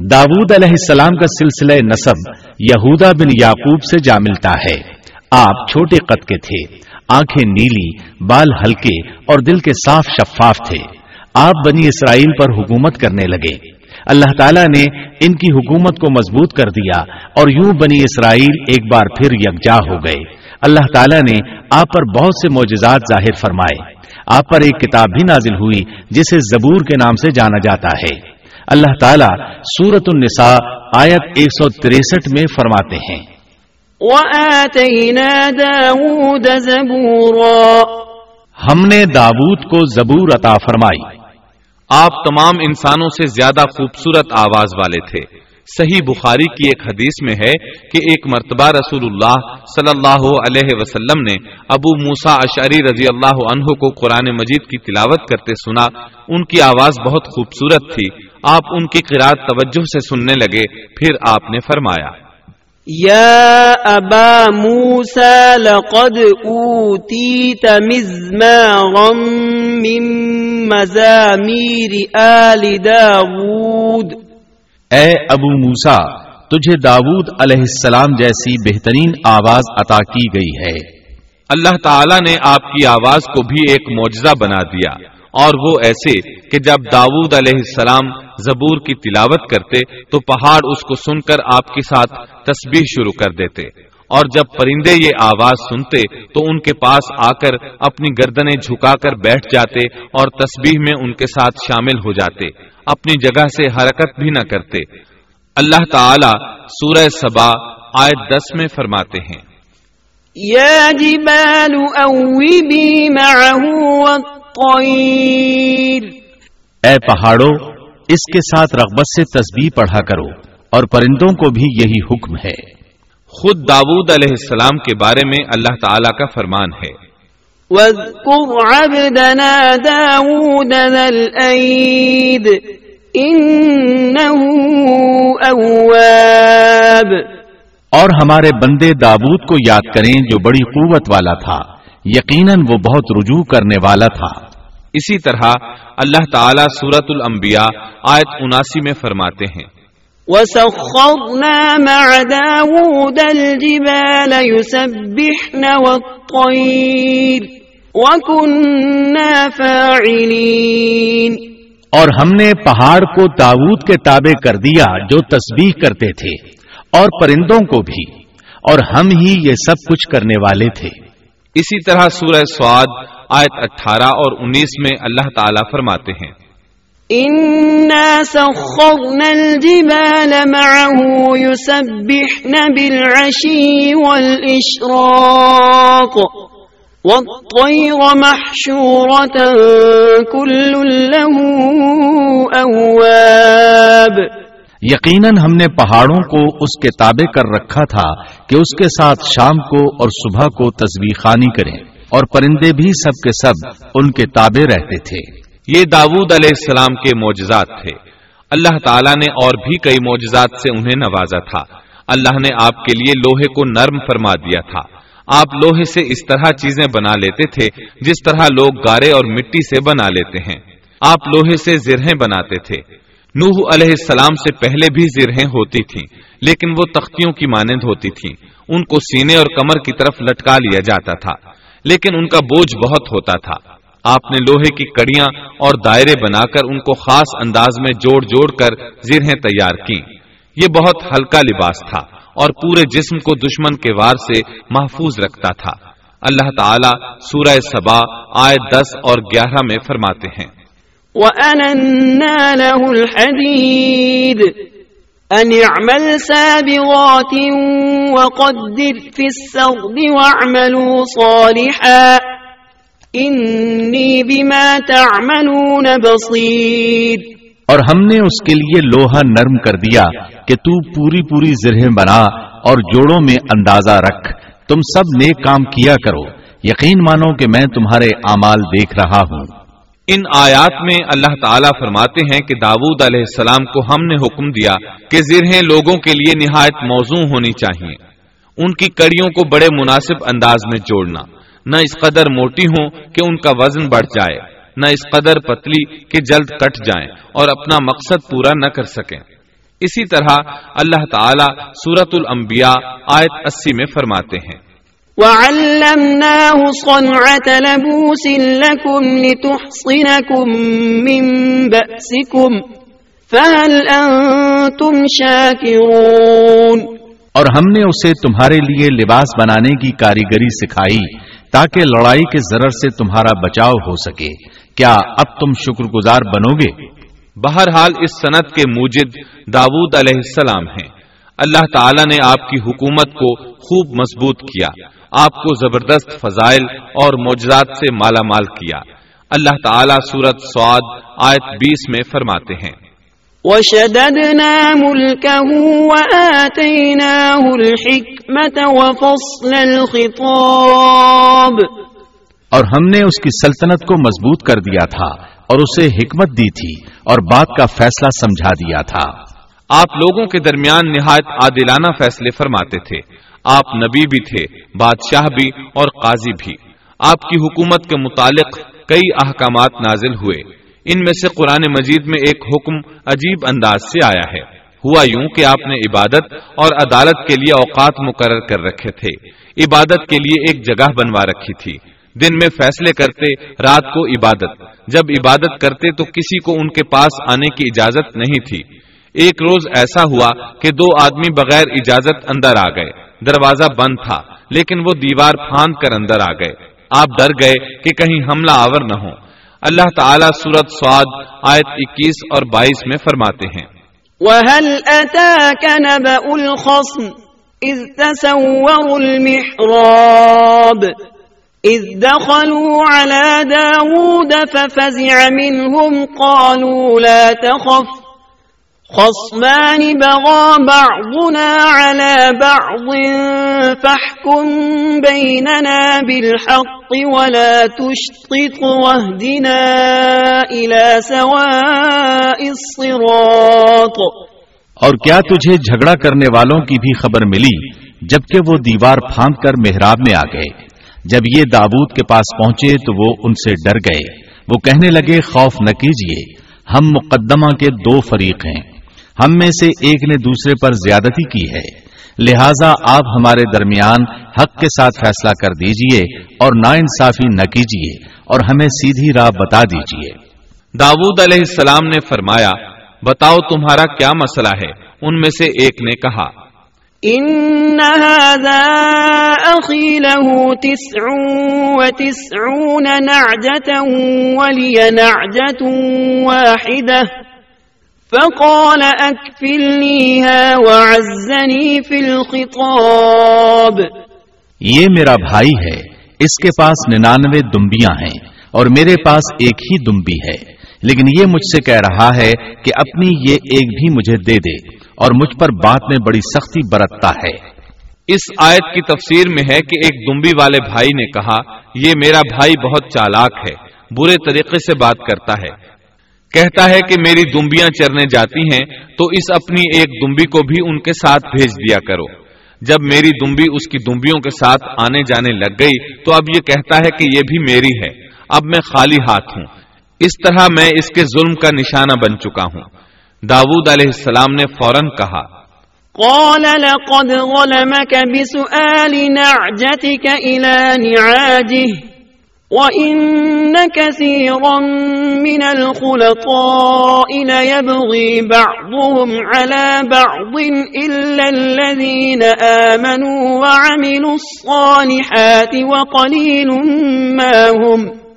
داود علیہ السلام کا سلسلہ نصب یہودا بن یعقوب سے جا ملتا ہے۔ آپ چھوٹے قد کے تھے، آنکھیں نیلی، بال ہلکے اور دل کے صاف شفاف تھے۔ آپ بنی اسرائیل پر حکومت کرنے لگے۔ اللہ تعالیٰ نے ان کی حکومت کو مضبوط کر دیا اور یوں بنی اسرائیل ایک بار پھر یکجا ہو گئے۔ اللہ تعالیٰ نے آپ پر بہت سے معجزات ظاہر فرمائے۔ آپ پر ایک کتاب بھی نازل ہوئی جسے زبور کے نام سے جانا جاتا ہے۔ اللہ تعالیٰ سورت النساء آیت 163 میں فرماتے ہیں۔ وَآتَيْنَا دَاوُودَ زَبُورًا۔ ہم نے داود کو زبور عطا فرمائی۔ آپ تمام انسانوں سے زیادہ خوبصورت آواز والے تھے۔ صحیح بخاری کی ایک حدیث میں ہے کہ ایک مرتبہ رسول اللہ صلی اللہ علیہ وسلم نے ابو موسا اشعری رضی اللہ عنہ کو قرآن مجید کی تلاوت کرتے سنا۔ ان کی آواز بہت خوبصورت تھی۔ آپ ان کی قرآن توجہ سے سننے لگے۔ پھر آپ نے فرمایا، یا ابا موسا لقد اوتیت مزمارا من مزامیر آل داود اے ابو موسا تجھے داود علیہ السلام جیسی بہترین آواز عطا کی گئی ہے۔ اللہ تعالیٰ نے آپ کی آواز کو بھی ایک معجزہ بنا دیا۔ اور وہ ایسے کہ جب داود علیہ السلام زبور کی تلاوت کرتے، تو پہاڑ اس کو سن کر آپ کے ساتھ تسبیح شروع کر دیتے۔ اور جب پرندے یہ آواز سنتے، تو ان کے پاس آ کر اپنی گردنیں جھکا کر بیٹھ جاتے اور تسبیح میں ان کے ساتھ شامل ہو جاتے۔ اپنی جگہ سے حرکت بھی نہ کرتے۔ اللہ تعالی سورہ سبا آیت دس میں فرماتے ہیں۔ یا جبال اوبی معه والطیر۔ اے پہاڑوں اس کے ساتھ رغبت سے تسبیح پڑھا کرو اور پرندوں کو بھی یہی حکم ہے۔ خود داود علیہ السلام کے بارے میں اللہ تعالی کا فرمان ہے۔ واذكر عبدنا داود ذا الأيد إنه أواب. اور ہمارے بندے داود کو یاد کریں جو بڑی قوت والا تھا یقیناً وہ بہت رجوع کرنے والا تھا۔ اسی طرح اللہ تعالیٰ سورت الانبیاء آیت اناسی میں فرماتے ہیں۔ وسخرنا مع داود الجبال يسبحن والطير۔ اور ہم نے پہاڑ کو تاوت کے تابع کر دیا جو تسبیح کرتے تھے اور پرندوں کو بھی اور ہم ہی یہ سب کچھ کرنے والے تھے۔ اسی طرح سورہ سواد آیت اٹھارہ اور انیس میں اللہ تعالی فرماتے ہیں۔ والطير محشورة، كل له أواب. یقیناً ہم نے پہاڑوں کو اس کے تابع کر رکھا تھا کہ اس کے ساتھ شام کو اور صبح کو تصویر خانی کریں، اور پرندے بھی سب کے سب ان کے تابع رہتے تھے۔ یہ داود علیہ السلام کے معجزات تھے۔ اللہ تعالیٰ نے اور بھی کئی معجزات سے انہیں نوازا تھا۔ اللہ نے آپ کے لیے لوہے کو نرم فرما دیا تھا۔ آپ لوہے سے اس طرح چیزیں بنا لیتے تھے، جس طرح لوگ گارے اور مٹی سے بنا لیتے ہیں۔ آپ لوہے سے زرہیں بناتے تھے۔ نوح علیہ السلام سے پہلے بھی زرہیں ہوتی تھیں، لیکن وہ تختیوں کی مانند ہوتی تھیں۔ ان کو سینے اور کمر کی طرف لٹکا لیا جاتا تھا، لیکن ان کا بوجھ بہت ہوتا تھا۔ آپ نے لوہے کی کڑیاں اور دائرے بنا کر ان کو خاص انداز میں جوڑ جوڑ کر زرہیں تیار کی یہ بہت ہلکا لباس تھا۔ اور پورے جسم کو دشمن کے وار سے محفوظ رکھتا تھا۔ اللہ تعالیٰ سورہ سبا آئے دس اور گیارہ میں فرماتے ہیں۔ وَأَنَنَّا لَهُ الْحَدِيدِ، أَنِ اعْمَلْ سَابِغَاتٍ وَقَدِّرْ فِي السَّرْدِ وَاعْمَلُوا صَالِحًا، إِنِّي بِمَا تَعْمَلُونَ بَصِيرٌ۔ اور ہم نے اس کے لیے لوہا نرم کر دیا کہ تو پوری پوری زرہیں بنا اور جوڑوں میں اندازہ رکھ۔ تم سب نیک کام کیا کرو۔ یقین مانو کہ میں تمہارے اعمال دیکھ رہا ہوں۔ ان آیات میں اللہ تعالیٰ فرماتے ہیں کہ داود علیہ السلام کو ہم نے حکم دیا کہ زرہیں لوگوں کے لیے نہایت موزوں ہونی چاہیے۔ ان کی کڑیوں کو بڑے مناسب انداز میں جوڑنا۔ نہ اس قدر موٹی ہوں کہ ان کا وزن بڑھ جائے۔ نہ اس قدر پتلی کہ جلد کٹ جائیں اور اپنا مقصد پورا نہ کر سکیں۔ اسی طرح اللہ تعالی سورت الانبیاء آیت اسی میں فرماتے ہیں۔ وعلمناه صنعة لبوس لكم لتحصنكم من بأسكم فهل أنتم شاكرون۔ اور ہم نے اسے تمہارے لیے لباس بنانے کی کاریگری سکھائی تاکہ لڑائی کے ضرر سے تمہارا بچاؤ ہو سکے۔ کیا اب تم شکر گزار بنو گے بہرحال اس صنعت کے موجد داود علیہ السلام ہیں۔ اللہ تعالیٰ نے آپ کی حکومت کو خوب مضبوط کیا، آپ کو زبردست فضائل اور معجزات سے مالا مال کیا۔ اللہ تعالیٰ سورت سعد آیت بیس میں فرماتے ہیں۔ وشددنا ملكه وآتيناه الحكمة وفصل الخطاب اور ہم نے اس کی سلطنت کو مضبوط کر دیا تھا اور اسے حکمت دی تھی اور بات کا فیصلہ سمجھا دیا تھا۔ آپ لوگوں کے درمیان نہایت عادلانہ فیصلے فرماتے تھے۔ آپ نبی بھی تھے، بادشاہ بھی اور قاضی بھی۔ آپ کی حکومت کے متعلق کئی احکامات نازل ہوئے۔ ان میں سے قرآن مجید میں ایک حکم عجیب انداز سے آیا ہے۔ ہوا یوں کہ آپ نے عبادت اور عدالت کے لیے اوقات مقرر کر رکھے تھے۔ عبادت کے لیے ایک جگہ بنوا رکھی تھی۔ دن میں فیصلے کرتے، رات کو عبادت۔ جب عبادت کرتے تو کسی کو ان کے پاس آنے کی اجازت نہیں تھی۔ ایک روز ایسا ہوا کہ دو آدمی بغیر اجازت اندر آ گئے۔ دروازہ بند تھا، لیکن وہ دیوار پھاند کر اندر آ گئے۔ آپ ڈر گئے کہ کہیں حملہ آور نہ ہو اللہ تعالیٰ سورت سعد آیت اکیس اور بائیس میں فرماتے ہیں۔ وَهَلْ أَتَاكَ نَبَأُ الْخَصْمِ إِذْ تَسَوَّرُوا الْمِحْرَابِ إِذْ دَخَلُوا عَلَى دَاوُودَ فَفَزِعَ مِنْهُمْ قَالُوا لَا تَخَفْ خصمان بغى بعضنا على بعض فاحكم بيننا بالحق ولا تشطط واهدنا إلى سواء الصراط اور کیا تجھے جھگڑا کرنے والوں کی بھی خبر ملی جبکہ وہ دیوار پھاند کر محراب میں آ گئے؟ جب یہ دابود کے پاس پہنچے تو وہ ان سے ڈر گئے۔ وہ کہنے لگے، خوف نہ کیجیے ہم مقدمہ کے دو فریق ہیں۔ ہم میں سے ایک نے دوسرے پر زیادتی کی ہے۔ لہذا آپ ہمارے درمیان حق کے ساتھ فیصلہ کر دیجیے اور نا انصافی نہ کیجیے اور ہمیں سیدھی راہ بتا دیجیے۔ داود علیہ السلام نے فرمایا، بتاؤ تمہارا کیا مسئلہ ہے؟ ان میں سے ایک نے کہا ان هذا اخي له تسع وتسعون نعجة ولي نعجة واحدة فقال اكفلنيها وعزني في الخطاب یہ میرا بھائی ہے، اس کے پاس ننانوے دمبیاں ہیں اور میرے پاس ایک ہی دمبی ہے، لیکن یہ مجھ سے کہہ رہا ہے کہ اپنی یہ ایک بھی مجھے دے دے۔ اور مجھ پر بات میں بڑی سختی برتتا ہے۔ اس آیت کی تفسیر میں ہے کہ ایک دمبی والے بھائی نے کہا، یہ میرا بھائی بہت چالاک ہے، برے طریقے سے بات کرتا ہے۔ کہتا ہے کہ میری دمبیاں چرنے جاتی ہیں، تو اس اپنی ایک دمبی کو بھی ان کے ساتھ بھیج دیا کرو۔ جب میری دمبی اس کی دمبیوں کے ساتھ آنے جانے لگ گئی، تو اب یہ کہتا ہے کہ یہ بھی میری ہے۔ اب میں خالی ہاتھ ہوں۔ اس طرح میں اس کے ظلم کا نشانہ بن چکا ہوں۔ داود علیہ السلام نے فوراً کہا، قال، لقد ظلمك بسؤال نعجتك إلى نعاجه، وَإِنَّ كَثِيرًا مِنَ الْخُلَطَاءِ لَيَبْغِي بَعْضُهُمْ عَلَى بَعْضٍ إِلَّا الَّذِينَ آمَنُوا وَعَمِلُوا الصَّالِحَاتِ وَقَلِيلٌ مَا هُمْ.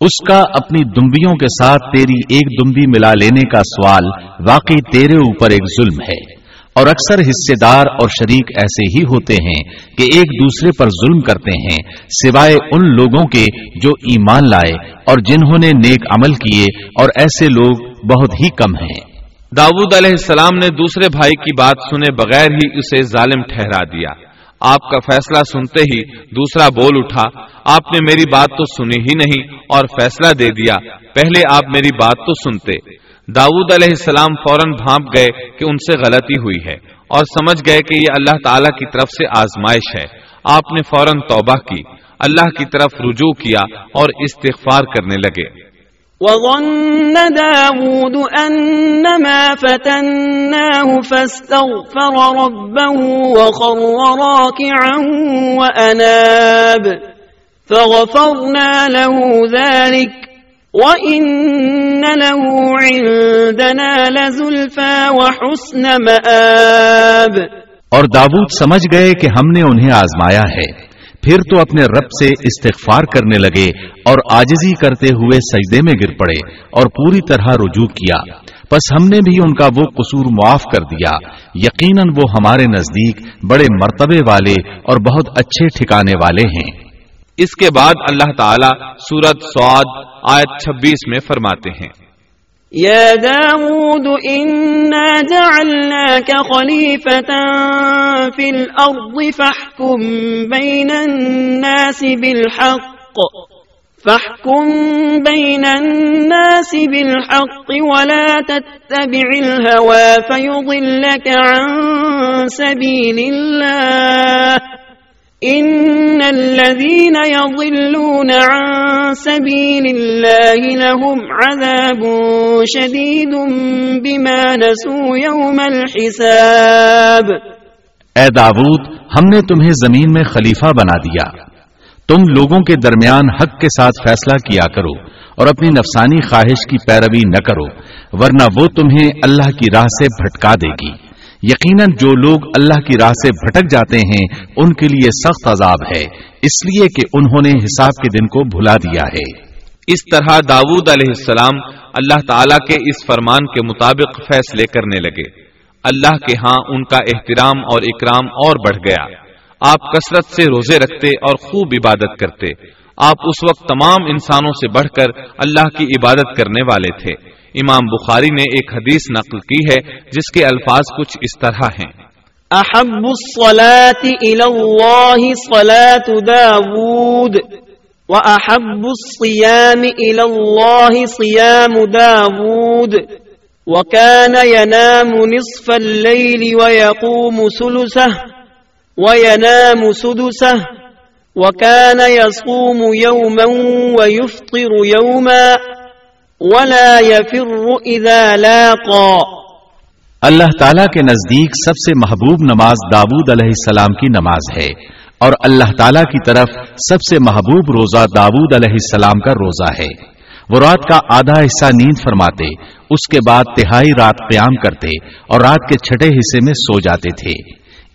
اس کا اپنی دمبیوں کے ساتھ تیری ایک دمبی ملا لینے کا سوال واقعی تیرے اوپر ایک ظلم ہے۔ اور اکثر حصے دار اور شریک ایسے ہی ہوتے ہیں کہ ایک دوسرے پر ظلم کرتے ہیں، سوائے ان لوگوں کے جو ایمان لائے اور جنہوں نے نیک عمل کیے اور ایسے لوگ بہت ہی کم ہیں۔ داود علیہ السلام نے دوسرے بھائی کی بات سنے بغیر ہی اسے ظالم ٹھہرا دیا۔ آپ کا فیصلہ سنتے ہی دوسرا بول اٹھا، آپ نے میری بات تو سنی ہی نہیں اور فیصلہ دے دیا۔ پہلے آپ میری بات تو سنتے۔ داود علیہ السلام فوراً بھانپ گئے کہ ان سے غلطی ہوئی ہے اور سمجھ گئے کہ یہ اللہ تعالی کی طرف سے آزمائش ہے۔ آپ نے فوراً توبہ کی، اللہ کی طرف رجوع کیا اور استغفار کرنے لگے۔ وظن داود أنما فتناه فاستغفر ربه وخر راكعا وأناب فغفرنا له ذلك وإن له عندنا لزلفا وحسن مآب اور داود سمجھ گئے کہ ہم نے انہیں آزمایا ہے۔ پھر تو اپنے رب سے استغفار کرنے لگے اور آجزی کرتے ہوئے سجدے میں گر پڑے اور پوری طرح رجوع کیا۔ پس ہم نے بھی ان کا وہ قصور معاف کر دیا۔ یقیناً وہ ہمارے نزدیک بڑے مرتبے والے اور بہت اچھے ٹھکانے والے ہیں۔ اس کے بعد اللہ تعالی سورت سعد آیت 26 میں فرماتے ہیں۔ يا داود، إنا جعلناك خليفة في الأرض فاحكم بين الناس بالحق، فاحكم بين الناس بالحق ولا تتبع الهوى فيضلك عن سبيل الله. ان الذين يضلون عن سبيل الله لهم عذاب شديد بما نسوا يوم الحساب. اے داود ہم نے تمہیں زمین میں خلیفہ بنا دیا۔ تم لوگوں کے درمیان حق کے ساتھ فیصلہ کیا کرو اور اپنی نفسانی خواہش کی پیروی نہ کرو، ورنہ وہ تمہیں اللہ کی راہ سے بھٹکا دے گی۔ یقیناً جو لوگ اللہ کی راہ سے بھٹک جاتے ہیں، ان کے لیے سخت عذاب ہے۔ اس لیے کہ انہوں نے حساب کے دن کو بھلا دیا ہے۔ اس طرح داود علیہ السلام اللہ تعالی کے اس فرمان کے مطابق فیصلے کرنے لگے۔ اللہ کے ہاں ان کا احترام اور اکرام اور بڑھ گیا۔ آپ کثرت سے روزے رکھتے اور خوب عبادت کرتے۔ آپ اس وقت تمام انسانوں سے بڑھ کر اللہ کی عبادت کرنے والے تھے۔ امام بخاری نے ایک حدیث نقل کی ہے جس کے الفاظ کچھ اس طرح ہیں۔ احب الصلاة الى الله صلاة داود واحب الصيام الى الله صيام داود وكان ينام نصف الليل ويقوم ثلثه وينام سدسه وكان يصوم يوما ويفطر يوما ولا يفر اذا لاقا اللہ تعالی کے نزدیک سب سے محبوب نماز داود علیہ السلام کی نماز ہے، اور اللہ تعالی کی طرف سب سے محبوب روزہ داود علیہ السلام کا روزہ ہے۔ وہ رات کا آدھا حصہ نیند فرماتے، اس کے بعد تہائی رات قیام کرتے اور رات کے چھٹے حصے میں سو جاتے تھے۔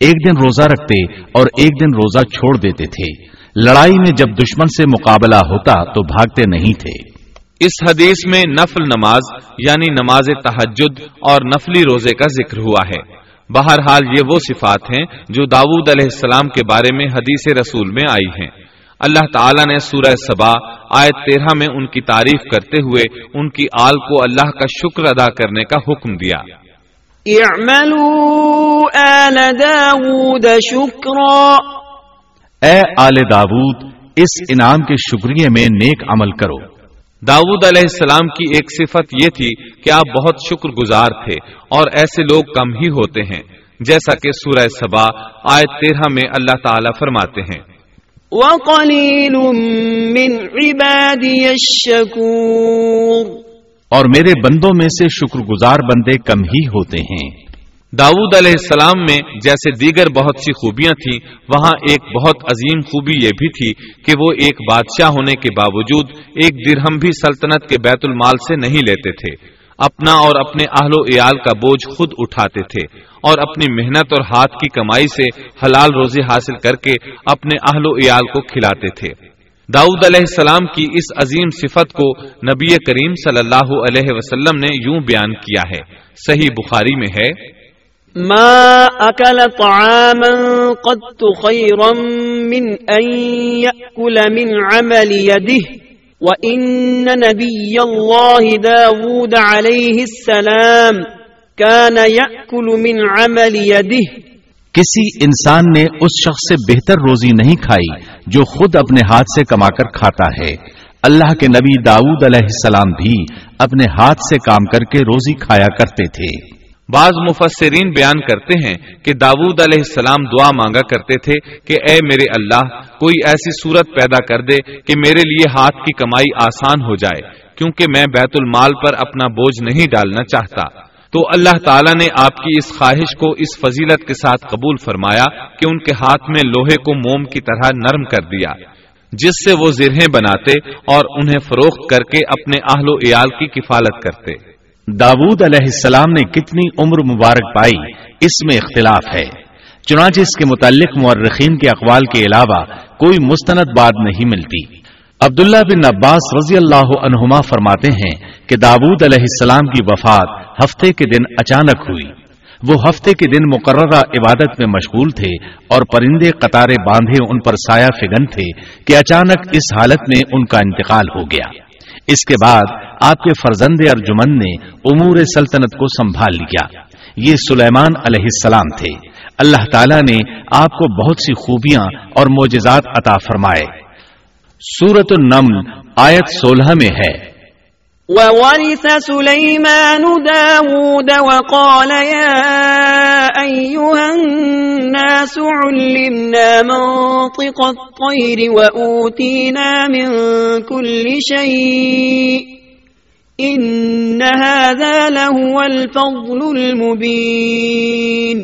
ایک دن روزہ رکھتے اور ایک دن روزہ چھوڑ دیتے تھے۔ لڑائی میں جب دشمن سے مقابلہ ہوتا تو بھاگتے نہیں تھے۔ اس حدیث میں نفل نماز یعنی نماز تحجد اور نفلی روزے کا ذکر ہوا ہے۔ بہرحال یہ وہ صفات ہیں جو داود علیہ السلام کے بارے میں حدیث رسول میں آئی ہیں۔ اللہ تعالیٰ نے سورہ سبا آیت تیرہ میں ان کی تعریف کرتے ہوئے ان کی آل کو اللہ کا شکر ادا کرنے کا حکم دیا۔ اعملوا آل داود شکرا۔ اے آل داود اس انعام کے شکریہ میں نیک عمل کرو۔ داود علیہ السلام کی ایک صفت یہ تھی کہ آپ بہت شکر گزار تھے اور ایسے لوگ کم ہی ہوتے ہیں جیسا کہ سورہ سبا آیت تیرہ میں اللہ تعالی فرماتے ہیں۔ وَقَلِيلٌ مِّنْ عِبَادِيَ الشَّكُورِ اور میرے بندوں میں سے شکر گزار بندے کم ہی ہوتے ہیں۔ داود علیہ السلام میں جیسے دیگر بہت سی خوبیاں تھیں، وہاں ایک بہت عظیم خوبی یہ بھی تھی کہ وہ ایک بادشاہ ہونے کے باوجود ایک درہم بھی سلطنت کے بیت المال سے نہیں لیتے تھے۔ اپنا اور اپنے اہل و عیال کا بوجھ خود اٹھاتے تھے اور اپنی محنت اور ہاتھ کی کمائی سے حلال روزی حاصل کر کے اپنے اہل و عیال کو کھلاتے تھے۔ داؤد علیہ السلام کی اس عظیم صفت کو نبی کریم صلی اللہ علیہ وسلم نے یوں بیان کیا ہے، صحیح بخاری میں ہے۔ ما أكل طعاما قد خيرا من أن يأكل من عمل يده وإن نبي الله داود عليه السلام كان يأكل من عمل يده کسی انسان نے اس شخص سے بہتر روزی نہیں کھائی جو خود اپنے ہاتھ سے کما کر کھاتا ہے۔ اللہ کے نبی داؤد علیہ السلام بھی اپنے ہاتھ سے کام کر کے روزی کھایا کرتے تھے۔ بعض مفسرین بیان کرتے ہیں کہ داود علیہ السلام دعا مانگا کرتے تھے کہ اے میرے اللہ، کوئی ایسی صورت پیدا کر دے کہ میرے لیے ہاتھ کی کمائی آسان ہو جائے، کیونکہ میں بیت المال پر اپنا بوجھ نہیں ڈالنا چاہتا۔ تو اللہ تعالیٰ نے آپ کی اس خواہش کو اس فضیلت کے ساتھ قبول فرمایا کہ ان کے ہاتھ میں لوہے کو موم کی طرح نرم کر دیا، جس سے وہ زرہیں بناتے اور انہیں فروخت کر کے اپنے اہل و عیال کی کفالت کرتے۔ داود علیہ السلام نے کتنی عمر مبارک پائی، اس میں اختلاف ہے۔ چنانچہ اس کے متعلق مورخین کے اقوال کے علاوہ کوئی مستند بات نہیں ملتی۔ عبداللہ بن عباس رضی اللہ عنہما فرماتے ہیں کہ داود علیہ السلام کی وفات ہفتے کے دن اچانک ہوئی۔ وہ ہفتے کے دن مقررہ عبادت میں مشغول تھے اور پرندے قطارے باندھے ان پر سایہ فگن تھے کہ اچانک اس حالت میں ان کا انتقال ہو گیا۔ اس کے بعد آپ کے فرزند ارجمن نے امور سلطنت کو سنبھال لیا۔ یہ سلیمان علیہ السلام تھے۔ اللہ تعالیٰ نے آپ کو بہت سی خوبیاں اور معجزات عطا فرمائے۔ سورت النمل آیت سولہ میں ہے۔ وورث سليمان داود وقال يا أيها الناس علمنا منطق الطير وأوتينا من كل شيء إن هذا لهو الفضل المبين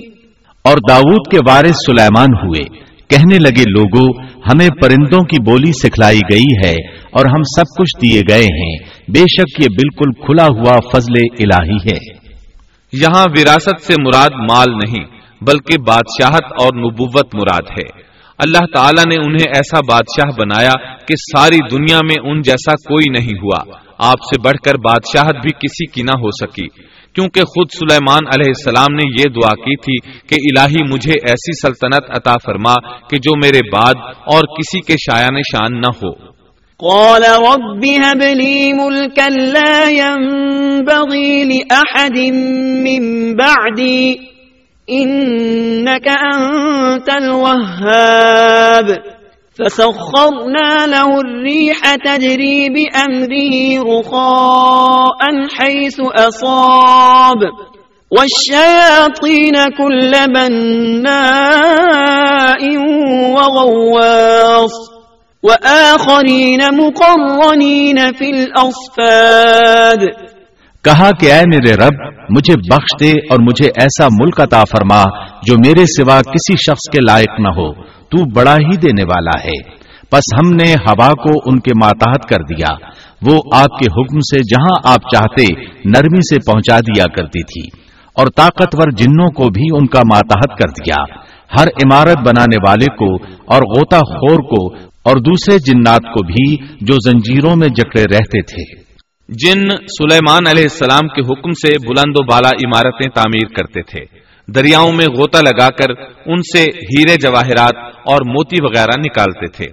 اور داود کے وارث سلیمان ہوئے۔ کہنے لگے لوگوں ہمیں پرندوں کی بولی سکھلائی گئی ہے اور ہم سب کچھ دیے گئے ہیں۔ بے شک یہ بالکل کھلا ہوا فضل الہی ہے۔ یہاں وراثت سے مراد مال نہیں، بلکہ بادشاہت اور نبوت مراد ہے۔ اللہ تعالیٰ نے انہیں ایسا بادشاہ بنایا کہ ساری دنیا میں ان جیسا کوئی نہیں ہوا۔ آپ سے بڑھ کر بادشاہت بھی کسی کی نہ ہو سکی۔ کیونکہ خود سلیمان علیہ السلام نے یہ دعا کی تھی کہ الہی مجھے ایسی سلطنت عطا فرما کہ جو میرے بعد اور کسی کے شایان شان نہ ہو۔ قال رب هب لي ملكا لا ينبغي لأحد من بعدي، إنك أنت الوهاب۔ فسخرنا له الريح تجري بأمره رخاء حيث أصاب. والشياطين كل بناء وغواص. وآخرين مقرنين في الأصفاد. کہا کہ اے میرے رب، مجھے بخش دے اور مجھے ایسا ملک عطا فرما جو میرے سوا کسی شخص کے لائق نہ ہو۔ تو بڑا ہی دینے والا ہے۔ پس ہم نے ہوا کو ان کے ماتحت کر دیا۔ وہ آپ کے حکم سے جہاں آپ چاہتے نرمی سے پہنچا دیا کرتی تھی۔ اور طاقتور جنوں کو بھی ان کا ماتحت کر دیا۔ ہر عمارت بنانے والے کو اور غوطہ خور کو اور دوسرے جنات کو بھی جو زنجیروں میں جکڑے رہتے تھے۔ جن سلیمان علیہ السلام کے حکم سے بلند و بالا عمارتیں تعمیر کرتے تھے۔ دریاؤں میں غوطہ لگا کر ان سے ہیرے جواہرات اور موتی وغیرہ نکالتے تھے۔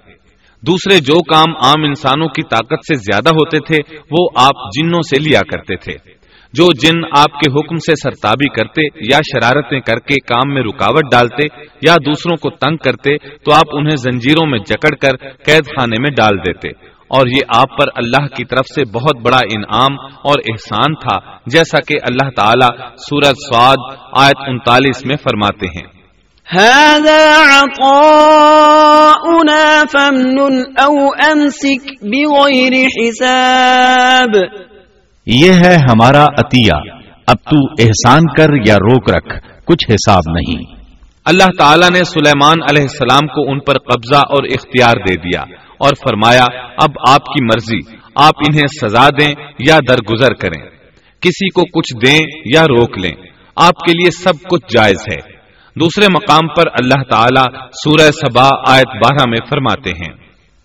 دوسرے جو کام عام انسانوں کی طاقت سے زیادہ ہوتے تھے، وہ آپ جنوں سے لیا کرتے تھے۔ جو جن آپ کے حکم سے سرتابی کرتے یا شرارتیں کر کے کام میں رکاوٹ ڈالتے یا دوسروں کو تنگ کرتے، تو آپ انہیں زنجیروں میں جکڑ کر قید خانے میں ڈال دیتے۔ اور یہ آپ پر اللہ کی طرف سے بہت بڑا انعام اور احسان تھا جیسا کہ اللہ تعالیٰ سورج سواد آیت انتالیس میں فرماتے ہیں۔ هذا عطاؤنا فمن او امسك بغیر حساب۔ یہ ہے ہمارا عطیہ اب تو احسان کر یا روک رکھ کچھ حساب نہیں۔ اللہ تعالیٰ نے سلیمان علیہ السلام کو ان پر قبضہ اور اختیار دے دیا اور فرمایا، اب آپ کی مرضی، آپ انہیں سزا دیں یا درگزر کریں۔ کسی کو کچھ دیں یا روک لیں۔ آپ کے لیے سب کچھ جائز ہے۔ دوسرے مقام پر اللہ تعالیٰ سورہ سبا آیت بارہ میں فرماتے ہیں۔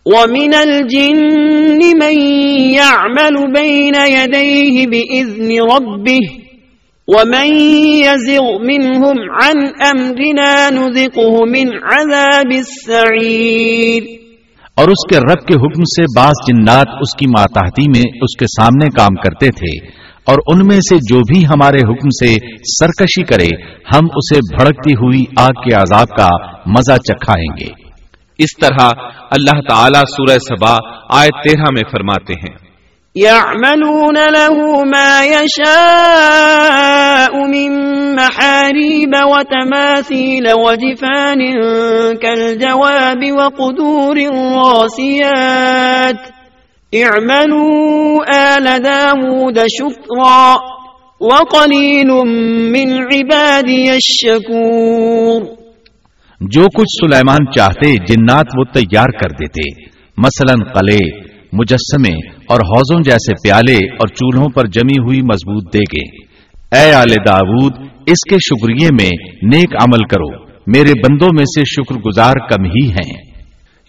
وَمِنَ الْجِنِّ مَن يَعْمَلُ بَيْنَ يَدَيْهِ بِإِذْنِ رَبِّهِ وَمَن يَزِغْ مِنْهُمْ عَنْ أَمْرِنَا نُذِقُهُ مِنْ عَذَابِ السَّعِيرِ اور اس کے رب کے حکم سے بعض جنات اس کی ماتحتی میں اس کے سامنے کام کرتے تھے اور ان میں سے جو بھی ہمارے حکم سے سرکشی کرے ہم اسے بھڑکتی ہوئی آگ کے عذاب کا مزہ چکھائیں گے۔ اس طرح اللہ تعالی سورہ سبا آئے تیرہ میں فرماتے ہیں۔ يعملون له ما يشاء من محاريب وتماثيل وجفان كالجواب وقدور الراسيات. اعملوا آل داود شكرا وقليل من عبادي الشكور. جو کچھ سلیمان چاہتے جنات وہ تیار کر دیتے، مثلا قلعے مجسمے اور حوضوں جیسے پیالے اور چولہوں پر جمی ہوئی مضبوط دے گے اے آل داود، اس کے شکریہ میں نیک عمل کرو۔ میرے بندوں میں سے شکر گزار کم ہی ہیں۔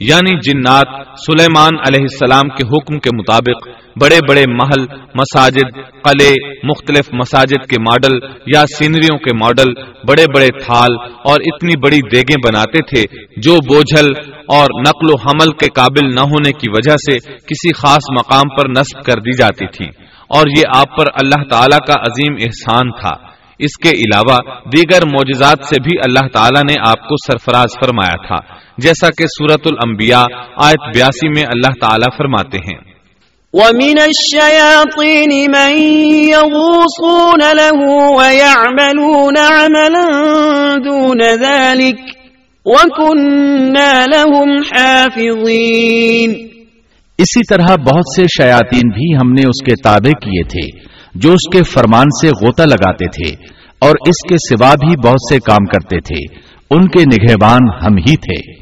یعنی جنات سلیمان علیہ السلام کے حکم کے مطابق بڑے بڑے محل، مساجد، قلعے، مختلف مساجد کے ماڈل یا سینریوں کے ماڈل، بڑے بڑے تھال اور اتنی بڑی دیگیں بناتے تھے جو بوجھل اور نقل و حمل کے قابل نہ ہونے کی وجہ سے کسی خاص مقام پر نصب کر دی جاتی تھی۔ اور یہ آپ پر اللہ تعالی کا عظیم احسان تھا۔ اس کے علاوہ دیگر معجزات سے بھی اللہ تعالیٰ نے آپ کو سرفراز فرمایا تھا جیسا کہ سورت الانبیاء آیت بیاسی میں اللہ تعالیٰ فرماتے ہیں۔ وَمِنَ الشَّيَاطِينِ مَن يَغُوصُونَ لَهُ وَيَعْمَلُونَ عَمَلًا دُونَ ذَلِكَ وَكُنَّا لَهُمْ حَافِظِينَ۔ اسی طرح بہت سے شیاطین بھی ہم نے اس کے تابع کیے تھے۔ جو اس کے فرمان سے غوطہ لگاتے تھے اور اس کے سوا بھی بہت سے کام کرتے تھے، ان کے نگہبان ہم ہی تھے۔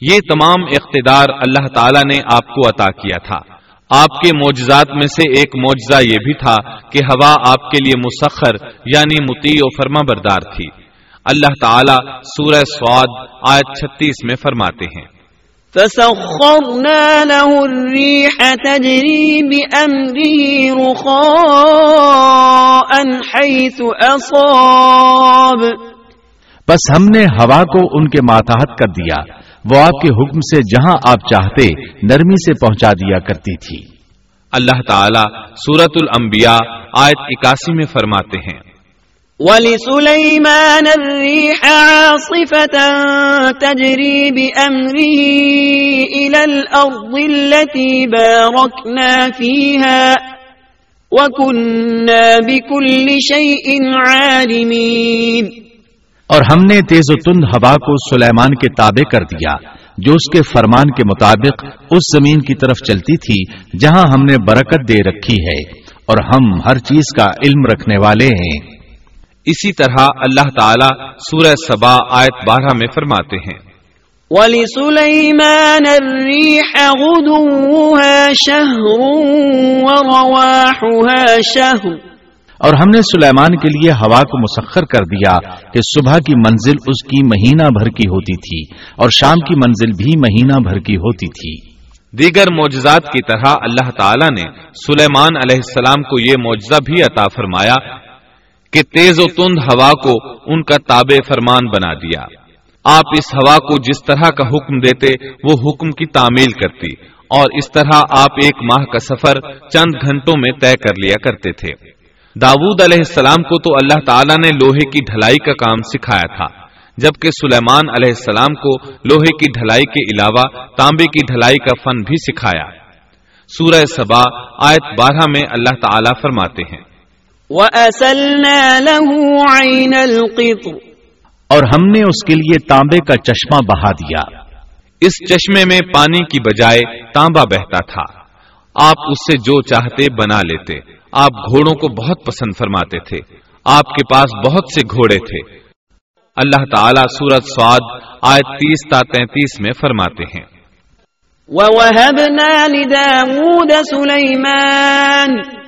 یہ تمام اقتدار اللہ تعالی نے آپ کو عطا کیا تھا۔ آپ کے معجزات میں سے ایک معجزہ یہ بھی تھا کہ ہوا آپ کے لیے مسخر یعنی متی و فرما بردار تھی۔ اللہ تعالی سورہ سواد آیت چھتیس میں فرماتے ہیں۔ فسخرنا له الريح تجري بأمره رخاء حيث أصاب. بس ہم نے ہوا کو ان کے ماتحت کر دیا وہ آپ کے حکم سے جہاں آپ چاہتے نرمی سے پہنچا دیا کرتی تھی۔ اللہ تعالی سورت الانبیاء آیت اکاسی میں فرماتے ہیں۔ ولسليمان الريح عاصفة تجري بأمره إلى الأرض التي باركنا فيها وكنا بكل شيء عالمين. اور ہم نے تیز و تند ہوا کو سلیمان کے تابع کر دیا، جو اس کے فرمان کے مطابق اس زمین کی طرف چلتی تھی، جہاں ہم نے برکت دے رکھی ہے، اور ہم ہر چیز کا علم رکھنے والے ہیں۔ اسی طرح اللہ تعالیٰ سورہ سبا آیت بارہ میں فرماتے ہیں۔ وَلِسُلَيْمَانَ الرِّيحَ غُدُوُّهَا شَهْرٌ وَرَوَاحُهَا شَهْرٌ. اور ہم نے سلیمان کے لیے ہوا کو مسخر کر دیا کہ صبح کی منزل اس کی مہینہ بھر کی ہوتی تھی اور شام کی منزل بھی مہینہ بھر کی ہوتی تھی۔ دیگر معجزات کی طرح اللہ تعالیٰ نے سلیمان علیہ السلام کو یہ معجزہ بھی عطا فرمایا کہ تیز و تند ہوا کو ان کا تابع فرمان بنا دیا۔ آپ اس ہوا کو جس طرح کا حکم دیتے، وہ حکم کی تعمیل کرتی۔ اور اس طرح آپ ایک ماہ کا سفر چند گھنٹوں میں طے کر لیا کرتے تھے۔ داود علیہ السلام کو تو اللہ تعالیٰ نے لوہے کی ڈھلائی کا کام سکھایا تھا، جبکہ سلیمان علیہ السلام کو لوہے کی ڈھلائی کے علاوہ تانبے کی ڈھلائی کا فن بھی سکھایا۔ سورہ سبا، آیت بارہ میں اللہ تعالیٰ فرماتے ہیں۔ وَأَسَلْنَا لَهُ عَيْنَ الْقِطْرِ اور ہم نے اس کے لیے تانبے کا چشمہ بہا دیا۔ اس چشمے میں پانی کی بجائے تانبا بہتا تھا۔ آپ اس سے جو چاہتے بنا لیتے۔ آپ گھوڑوں کو بہت پسند فرماتے تھے۔ آپ کے پاس بہت سے گھوڑے تھے۔ اللہ تعالیٰ سورت سواد آیت تیس تا تینتیس میں فرماتے ہیں۔ وَوَهَبْنَا لِدَاوُودَ سُلَيْمَانَ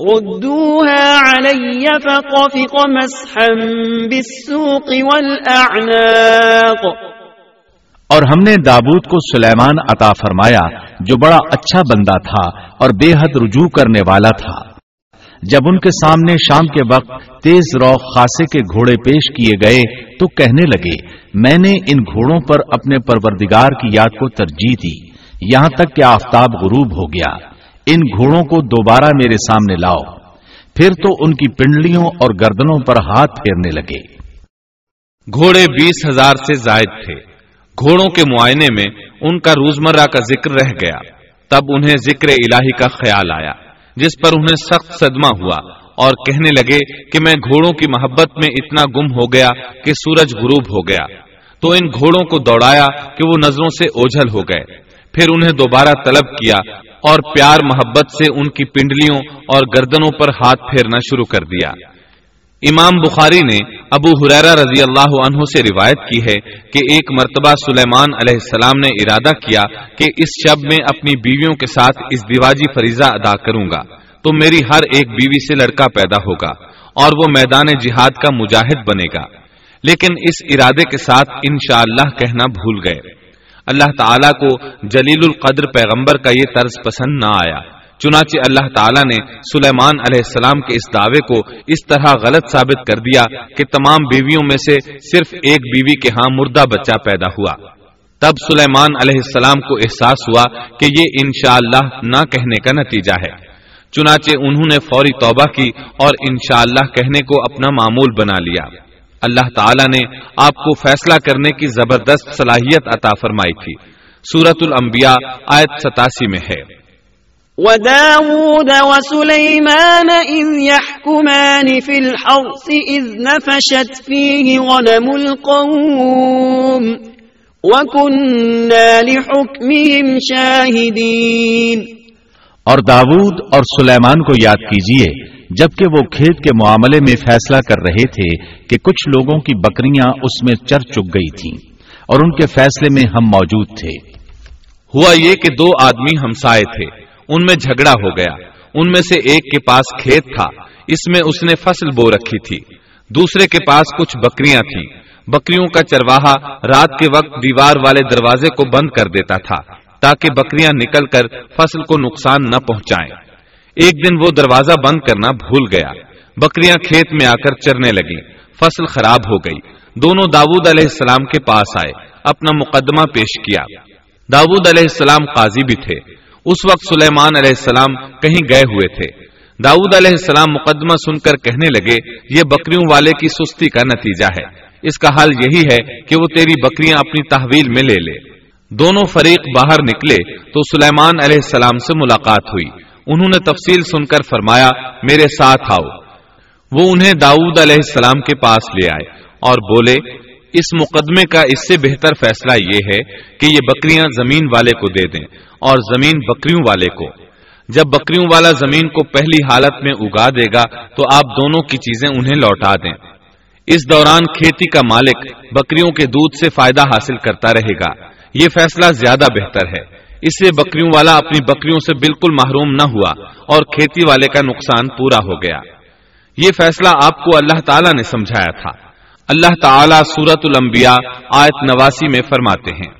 ردوها علي فطفق مسحا بالسوق والأعناق. اور ہم نے دابود کو سلیمان عطا فرمایا، جو بڑا اچھا بندہ تھا اور بے حد رجوع کرنے والا تھا۔ جب ان کے سامنے شام کے وقت تیز رو خاصے کے گھوڑے پیش کیے گئے، تو کہنے لگے، میں نے ان گھوڑوں پر اپنے پروردگار کی یاد کو ترجیح دی، یہاں تک کہ آفتاب غروب ہو گیا۔ ان گھوڑوں کو دوبارہ میرے سامنے لاؤ۔ پھر تو ان کی پنڈلیوں اور گردنوں پر ہاتھ پھیرنے لگے۔ گھوڑے بیس ہزار سے زائد تھے۔ گھوڑوں کے معائنے میں ان کا روزمرہ کا ذکر رہ گیا۔ تب انہیں ذکر الہی کا خیال آیا، جس پر انہیں سخت صدمہ ہوا اور کہنے لگے کہ میں گھوڑوں کی محبت میں اتنا گم ہو گیا کہ سورج غروب ہو گیا۔ تو ان گھوڑوں کو دوڑایا کہ وہ نظروں سے اوجھل ہو گئے۔ پھر انہیں دوبارہ طلب کیا اور پیار محبت سے ان کی پنڈلیوں اور گردنوں پر ہاتھ پھیرنا شروع کر دیا۔ امام بخاری نے ابو حریرا رضی اللہ عنہ سے روایت کی ہے کہ ایک مرتبہ سلیمان علیہ السلام نے ارادہ کیا کہ اس شب میں اپنی بیویوں کے ساتھ اس دیواجی فریضہ ادا کروں گا تو میری ہر ایک بیوی سے لڑکا پیدا ہوگا اور وہ میدان جہاد کا مجاہد بنے گا۔ لیکن اس ارادے کے ساتھ انشاءاللہ اللہ کہنا بھول گئے۔ اللہ تعالیٰ کو جلیل القدر پیغمبر کا یہ طرز پسند نہ آیا۔ چنانچہ اللہ تعالیٰ نے سلیمان علیہ السلام کے اس دعوے کو اس طرح غلط ثابت کر دیا کہ تمام بیویوں میں سے صرف ایک بیوی کے ہاں مردہ بچہ پیدا ہوا۔ تب سلیمان علیہ السلام کو احساس ہوا کہ یہ انشاءاللہ اللہ نہ کہنے کا نتیجہ ہے۔ چنانچہ انہوں نے فوری توبہ کی اور انشاءاللہ اللہ کہنے کو اپنا معمول بنا لیا۔ اللہ تعالیٰ نے آپ کو فیصلہ کرنے کی زبردست صلاحیت عطا فرمائی تھی۔ سورت الانبیاء آیت ستاسی میں ہے۔ وداود وسليمان إذ يحكمان في الحرث إذ نفشت فيه غنم القوم وكنا لحكمهم شاهدين۔ اور داود اور سلیمان کو یاد کیجیے جبکہ وہ کھیت کے معاملے میں فیصلہ کر رہے تھے کہ کچھ لوگوں کی بکریاں اس میں چر چک گئی تھیں اور ان کے فیصلے میں ہم موجود تھے۔ ہوا یہ کہ دو آدمی ہمسائے تھے۔ ان میں جھگڑا ہو گیا۔ ان میں سے ایک کے پاس کھیت تھا۔ اس میں اس نے فصل بو رکھی تھی۔ دوسرے کے پاس کچھ بکریاں تھیں۔ بکریوں کا چرواہا رات کے وقت دیوار والے دروازے کو بند کر دیتا تھا تاکہ بکریاں نکل کر فصل کو نقصان نہ پہنچائیں۔ ایک دن وہ دروازہ بند کرنا بھول گیا۔ بکریاں کھیت میں آ کر چرنے لگی فصل خراب ہو گئی۔ دونوں داود علیہ السلام کے پاس آئے۔ اپنا مقدمہ پیش کیا۔ داود علیہ السلام قاضی بھی تھے۔ اس وقت سلیمان علیہ السلام کہیں گئے ہوئے تھے۔ داود علیہ السلام مقدمہ سن کر کہنے لگے، یہ بکریوں والے کی سستی کا نتیجہ ہے۔ اس کا حال یہی ہے کہ وہ تیری بکریاں اپنی تحویل میں لے لے۔ دونوں فریق باہر نکلے تو سلیمان علیہ السلام سے ملاقات ہوئی۔ انہوں نے تفصیل سن کر فرمایا، میرے ساتھ آؤ۔ وہ انہیں داؤد علیہ السلام کے پاس لے آئے اور بولے، اس مقدمے کا اس سے بہتر فیصلہ یہ ہے کہ یہ بکریاں زمین والے کو دے دیں اور زمین بکریوں والے کو۔ جب بکریوں والا زمین کو پہلی حالت میں اگا دے گا، تو آپ دونوں کی چیزیں انہیں لوٹا دیں۔ اس دوران کھیتی کا مالک بکریوں کے دودھ سے فائدہ حاصل کرتا رہے گا۔ یہ فیصلہ زیادہ بہتر ہے۔ اس سے بکریوں والا اپنی بکریوں سے بالکل محروم نہ ہوا اور کھیتی والے کا نقصان پورا ہو گیا۔ یہ فیصلہ آپ کو اللہ تعالیٰ نے سمجھایا تھا۔ اللہ تعالیٰ سورت الانبیاء آیت نواسی میں فرماتے ہیں۔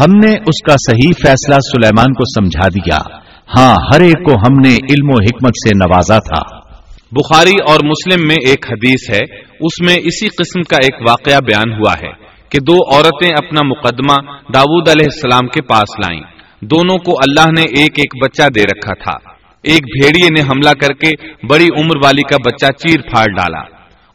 ہم نے اس کا صحیح فیصلہ سلیمان کو سمجھا دیا۔ ہاں ہر ایک کو ہم نے علم و حکمت سے نوازا تھا۔ بخاری اور مسلم میں ایک حدیث ہے، اس میں اسی قسم کا ایک واقعہ بیان ہوا ہے کہ دو عورتیں اپنا مقدمہ داود علیہ السلام کے پاس لائیں۔ دونوں کو اللہ نے ایک ایک بچہ دے رکھا تھا۔ ایک بھیڑیے نے حملہ کر کے بڑی عمر والی کا بچہ چیر پھاڑ ڈالا۔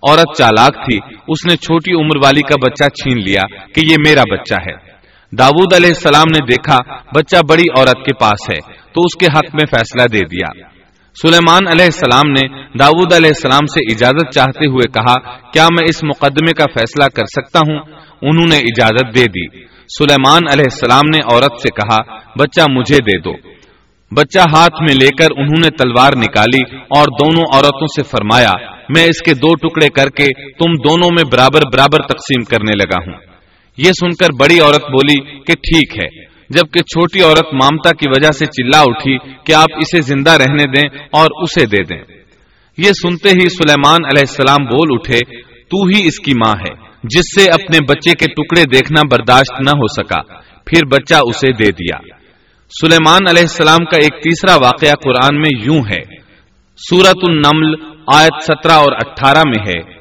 عورت چالاک تھی، اس نے چھوٹی عمر والی کا بچہ چھین لیا کہ یہ میرا بچہ ہے۔ داود علیہ السلام نے دیکھا، بچہ بڑی عورت کے پاس ہے، تو اس کے حق میں فیصلہ دے دیا۔ سلیمان علیہ السلام نے داود علیہ السلام سے اجازت چاہتے ہوئے کہا، کیا میں اس مقدمے کا فیصلہ کر سکتا ہوں؟ انہوں نے اجازت دے دی۔ سلیمان علیہ السلام نے عورت سے کہا، بچہ مجھے دے دو۔ بچہ ہاتھ میں لے کر انہوں نے تلوار نکالی اور دونوں عورتوں سے فرمایا، میں اس کے دو ٹکڑے کر کے تم دونوں میں برابر برابر تقسیم کرنے لگا ہوں۔ یہ سن کر بڑی عورت بولی کہ ٹھیک ہے۔ جبکہ چھوٹی عورت مامتا کی وجہ سے چلا اٹھی کہ آپ اسے زندہ رہنے دیں اور اسے دے دیں۔ یہ سنتے ہی سلیمان علیہ السلام بول اٹھے، تو ہی اس کی ماں ہے، جس سے اپنے بچے کے ٹکڑے دیکھنا برداشت نہ ہو سکا۔ پھر بچہ اسے دے دیا۔ سلیمان علیہ السلام کا ایک تیسرا واقعہ قرآن میں یوں ہے۔ سورت النمل آیت سترہ اور اٹھارہ میں ہے۔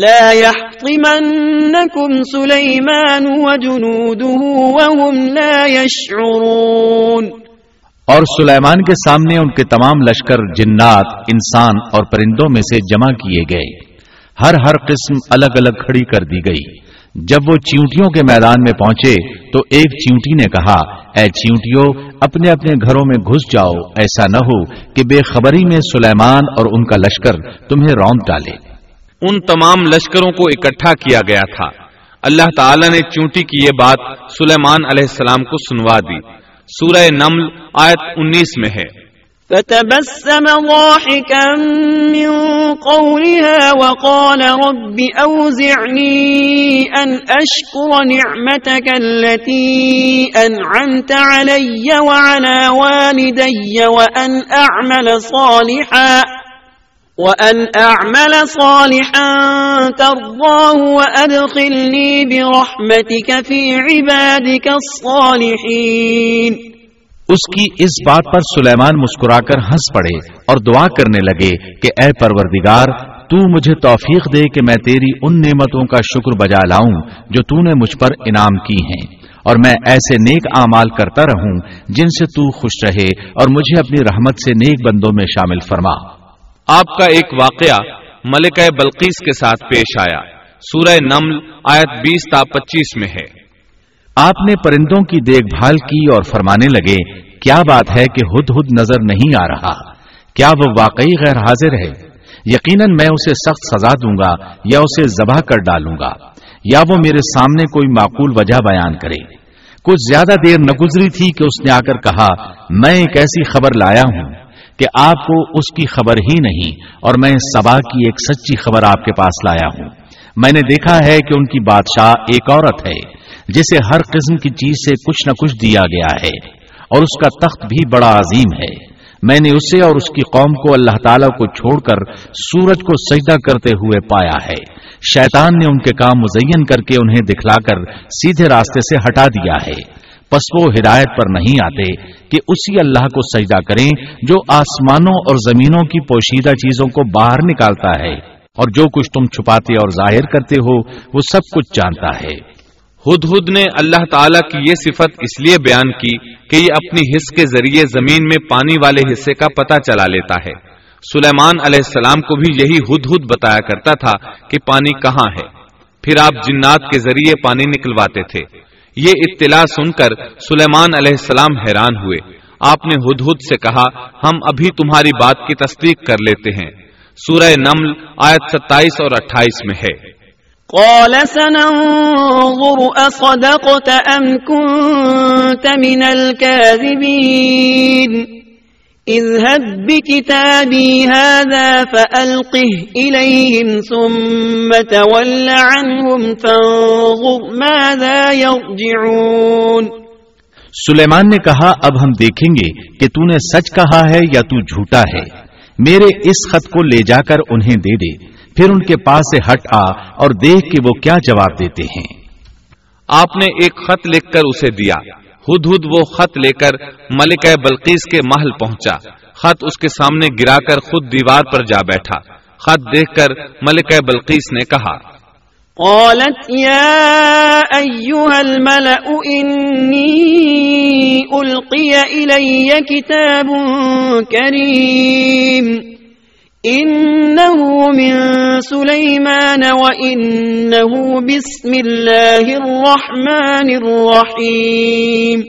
لا يحطمنكم سليمان وجنوده وهم لا يشعرون. اور سلیمان کے سامنے ان کے تمام لشکر، جنات، انسان اور پرندوں میں سے جمع کیے گئے۔ ہر ہر قسم الگ الگ کھڑی کر دی گئی۔ جب وہ چیونٹیوں کے میدان میں پہنچے تو ایک چیونٹی نے کہا، اے چیونٹیوں، اپنے اپنے گھروں میں گھس جاؤ۔ ایسا نہ ہو کہ بے خبری میں سلیمان اور ان کا لشکر تمہیں روند ڈالے۔ ان تمام لشکروں کو اکٹھا کیا گیا تھا۔ اللہ تعالی نے چونٹی کی یہ بات سلیمان علیہ السلام کو سنوا دی۔ سورہ نمل آیت انیس میں ہے۔ فتبسم ضاحكا من قولها وقال رب أوزعني أن أشكر نعمتك التي أنعمت علي وعلى والدي وأن أعمل صالحا۔ وأن أعمل صالحا ترضاه وأدخلني برحمتك في عبادك الصالحين۔ اس کی اس بات پر سلیمان مسکرا کر ہنس پڑے اور دعا کرنے لگے کہ اے پروردگار، تو مجھے توفیق دے کہ میں تیری ان نعمتوں کا شکر بجا لاؤں جو تو نے مجھ پر انعام کی ہیں۔ اور میں ایسے نیک اعمال کرتا رہوں جن سے تو خوش رہے اور مجھے اپنی رحمت سے نیک بندوں میں شامل فرما۔ آپ کا ایک واقعہ ملکہ بلقیس کے ساتھ پیش آیا۔ سورہ نمل آیت بیس تا پچیس میں ہے۔ آپ نے پرندوں کی دیکھ بھال کی اور فرمانے لگے، کیا بات ہے کہ ہد ہد نظر نہیں آ رہا؟ کیا وہ واقعی غیر حاضر ہے؟ یقیناً میں اسے سخت سزا دوں گا یا اسے ذبح کر ڈالوں گا، یا وہ میرے سامنے کوئی معقول وجہ بیان کرے۔ کچھ زیادہ دیر نہ گزری تھی کہ اس نے آ کر کہا، میں ایک ایسی خبر لایا ہوں۔ کہ آپ کو اس کی خبر ہی نہیں اور میں سبا کی ایک سچی خبر آپ کے پاس لایا ہوں۔ میں نے دیکھا ہے کہ ان کی بادشاہ ایک عورت ہے، جسے ہر قسم کی چیز سے کچھ نہ کچھ دیا گیا ہے اور اس کا تخت بھی بڑا عظیم ہے۔ میں نے اسے اور اس کی قوم کو اللہ تعالیٰ کو چھوڑ کر سورج کو سجدہ کرتے ہوئے پایا ہے۔ شیطان نے ان کے کام مزین کر کے انہیں دکھلا کر سیدھے راستے سے ہٹا دیا ہے۔ پس وہ ہدایت پر نہیں آتے کہ اسی اللہ کو سجدہ کریں جو آسمانوں اور زمینوں کی پوشیدہ چیزوں کو باہر نکالتا ہے۔ اور جو کچھ تم چھپاتے اور ظاہر کرتے ہو، وہ سب کچھ جانتا ہے۔ ہد ہد نے اللہ تعالیٰ کی یہ صفت اس لیے بیان کی کہ یہ اپنی حص کے ذریعے زمین میں پانی والے حصے کا پتہ چلا لیتا ہے۔ سلیمان علیہ السلام کو بھی یہی ہد ہد بتایا کرتا تھا کہ پانی کہاں ہے۔ پھر آپ جنات کے ذریعے پانی نکلواتے تھے۔ یہ اطلاع سن کر سلیمان علیہ السلام حیران ہوئے۔ آپ نے ہد ہد سے کہا، ہم ابھی تمہاری بات کی تصدیق کر لیتے ہیں۔ سورہ نمل آیت ستائیس اور اٹھائیس میں ہے۔ قال سننظر، اصدقت ام كنت من الكاذبين اذهب بكتابي هذا فألقه إليهم ثم تول عنهم فانظر ماذا يرجعون. سلیمان نے کہا اب ہم دیکھیں گے کہ تو نے سچ کہا ہے یا تو جھوٹا ہے۔ میرے اس خط کو لے جا کر انہیں دے دے۔ پھر ان کے پاس سے ہٹ آ اور دیکھ کہ وہ کیا جواب دیتے ہیں۔ آپ نے ایک خط لکھ کر اسے دیا۔ ہد ہد وہ خط لے کر ملکہ بلقیس کے محل پہنچا۔ خط اس کے سامنے گرا کر خود دیوار پر جا بیٹھا۔ خط دیکھ کر ملکہ بلقیس نے کہا، قالت يا أيها الملأ إني ألقي إلي كتاب كريم إنه من سليمان وإنه بسم الله الرحمن الرحيم.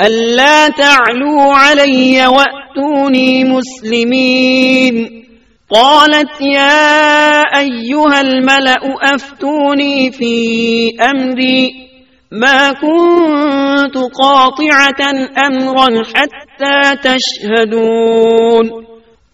ألا تعلوا علي وأتوني مسلمين. قالت يا أيها الملأ أفتوني في أمري. ما كنت قاطعة أمرا حتى تشهدون.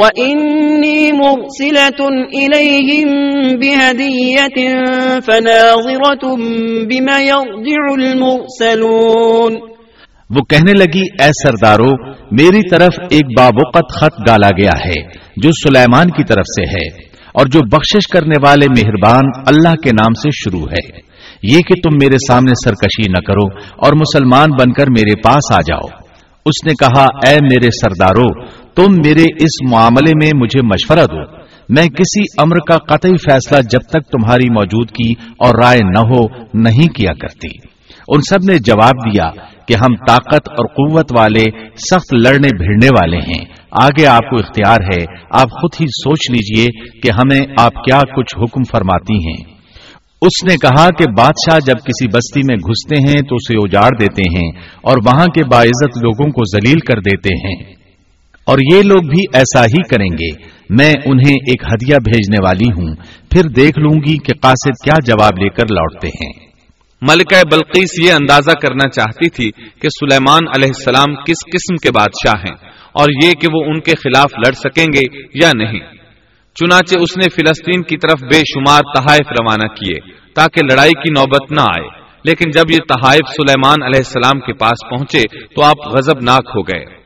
وإني مرسلة إليهم بهدية فناظرة بما يرجع المرسلون وہ کہنے لگی، اے سردارو، میری طرف ایک باوقت خط ڈالا گیا ہے، جو سلیمان کی طرف سے ہے، اور جو بخشش کرنے والے مہربان اللہ کے نام سے شروع ہے۔ یہ کہ تم میرے سامنے سرکشی نہ کرو اور مسلمان بن کر میرے پاس آ جاؤ۔ اس نے کہا، اے میرے سردارو تم میرے اس معاملے میں مجھے مشورہ دو۔ میں کسی امر کا قطعی فیصلہ جب تک تمہاری موجودگی اور رائے نہ ہو، نہیں کیا کرتی۔ ان سب نے جواب دیا کہ ہم طاقت اور قوت والے، سخت لڑنے، بھیڑنے والے ہیں۔ آگے آپ کو اختیار ہے، آپ خود ہی سوچ لیجیے کہ ہمیں آپ کیا کچھ حکم فرماتی ہیں۔ اس نے کہا کہ بادشاہ جب کسی بستی میں گھستے ہیں تو اسے اجاڑ دیتے ہیں اور وہاں کے باعزت لوگوں کو ذلیل کر دیتے ہیں۔ اور یہ لوگ بھی ایسا ہی کریں گے۔ میں انہیں ایک ہدیہ بھیجنے والی ہوں۔ پھر دیکھ لوں گی کہ قاصد کیا جواب لے کر لوٹتے ہیں۔ ملکہ بلقیس یہ اندازہ کرنا چاہتی تھی کہ سلیمان علیہ السلام کس قسم کے بادشاہ ہیں اور یہ کہ وہ ان کے خلاف لڑ سکیں گے یا نہیں۔ چنانچہ اس نے فلسطین کی طرف بے شمار تحائف روانہ کیے تاکہ لڑائی کی نوبت نہ آئے۔ لیکن جب یہ تحائف سلیمان علیہ السلام کے پاس پہنچے تو آپ غزب ناک ہو گئے۔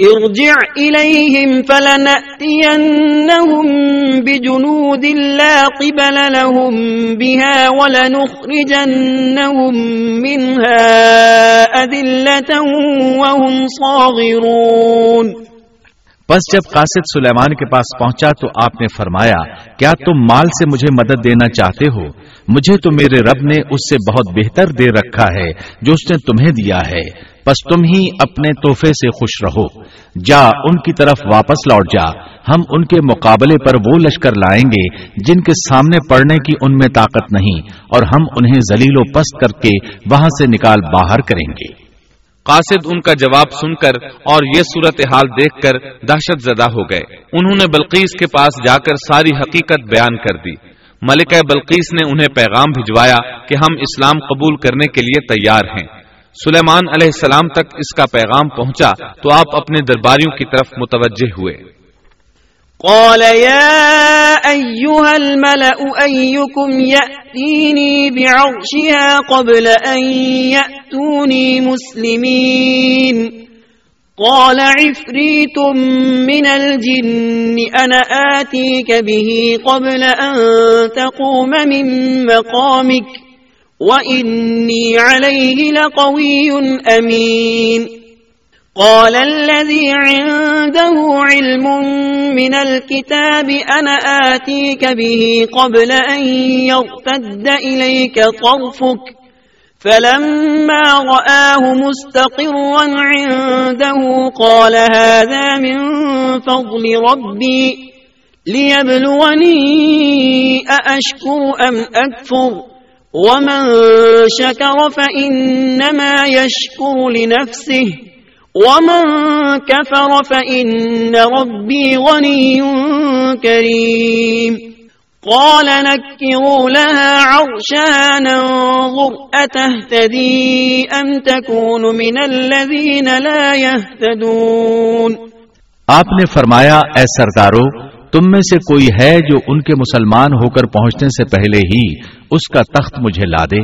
ارجع إليهم فلنأتينهم بجنود لا قبل لهم بها ولنخرجنهم منها أذلة وهم صاغرون. بس جب قاسد سلیمان کے پاس پہنچا تو آپ نے فرمایا، کیا تم مال سے مجھے مدد دینا چاہتے ہو؟ مجھے تو میرے رب نے اس سے بہت بہتر دے رکھا ہے جو اس نے تمہیں دیا ہے۔ پس تم ہی اپنے تحفے سے خوش رہو۔ جا ان کی طرف واپس لوٹ جا۔ ہم ان کے مقابلے پر وہ لشکر لائیں گے جن کے سامنے پڑنے کی ان میں طاقت نہیں، اور ہم انہیں زلیل و پست کر کے وہاں سے نکال باہر کریں گے۔ قاصد ان کا جواب سن کر اور یہ صورت حال دیکھ کر دہشت زدہ ہو گئے۔ انہوں نے بلقیس کے پاس جا کر ساری حقیقت بیان کر دی۔ ملکہ بلقیس نے انہیں پیغام بھجوایا کہ ہم اسلام قبول کرنے کے لیے تیار ہیں۔ سلیمان علیہ السلام تک اس کا پیغام پہنچا تو آپ اپنے درباریوں کی طرف متوجہ ہوئے۔ قال يا أيها الملأ أيكم يأتيني بعرشها قبل أن يأتوني مسلمين؟ قال عفريت من الجن، أنا آتيك به قبل أن تقوم من مقامك. وَإِنِّي عَلَيْهِ لَقَوِيٌّ أَمِينٌ. قال الذي عنده علم من الكتاب أنا آتيك به قبل أن يرتد إليك طرفك؟ فلما رآه مستقرا عنده قال هذا من فضل ربي. ليبلوني أأشكر أم أكفر. ومن شكر فإنما يشكر لنفسه ومن كفر فإن ربي غني كريم قال نكروا لها عرشها ننظر أتهتدي أم تكون من الذين لا يهتدون آپ نے فرمایا، اے سردارو تم میں سے کوئی ہے جو ان کے مسلمان ہو کر پہنچنے سے پہلے ہی اس کا تخت مجھے لا دے۔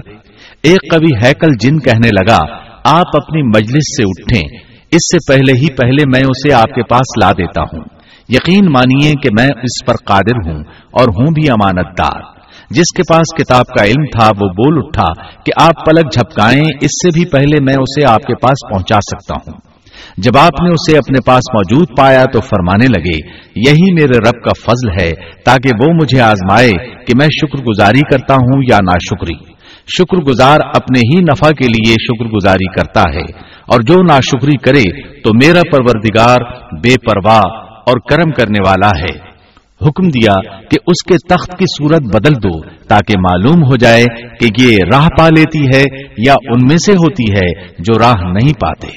ایک کبھی ہیکل جن کہنے لگا، آپ اپنی مجلس سے اٹھیں۔ اس سے پہلے ہی پہلے میں اسے آپ کے پاس لا دیتا ہوں۔ یقین مانیے کہ میں اس پر قادر ہوں اور ہوں بھی امانت دار جس کے پاس کتاب کا علم تھا، وہ بول اٹھا کہ آپ پلک جھپکائیں، اس سے بھی پہلے میں اسے آپ کے پاس پہنچا سکتا ہوں۔ جب آپ نے اسے اپنے پاس موجود پایا تو فرمانے لگے، یہی میرے رب کا فضل ہے، تاکہ وہ مجھے آزمائے کہ میں شکر گزاری کرتا ہوں یا نا شکری شکر گزار اپنے ہی نفع کے لیے شکر گزاری کرتا ہے، اور جو نا شکری کرے تو میرا پروردگار بے پرواہ اور کرم کرنے والا ہے۔ حکم دیا کہ اس کے تخت کی صورت بدل دو، تاکہ معلوم ہو جائے کہ یہ راہ پا لیتی ہے یا ان میں سے ہوتی ہے جو راہ نہیں پاتے۔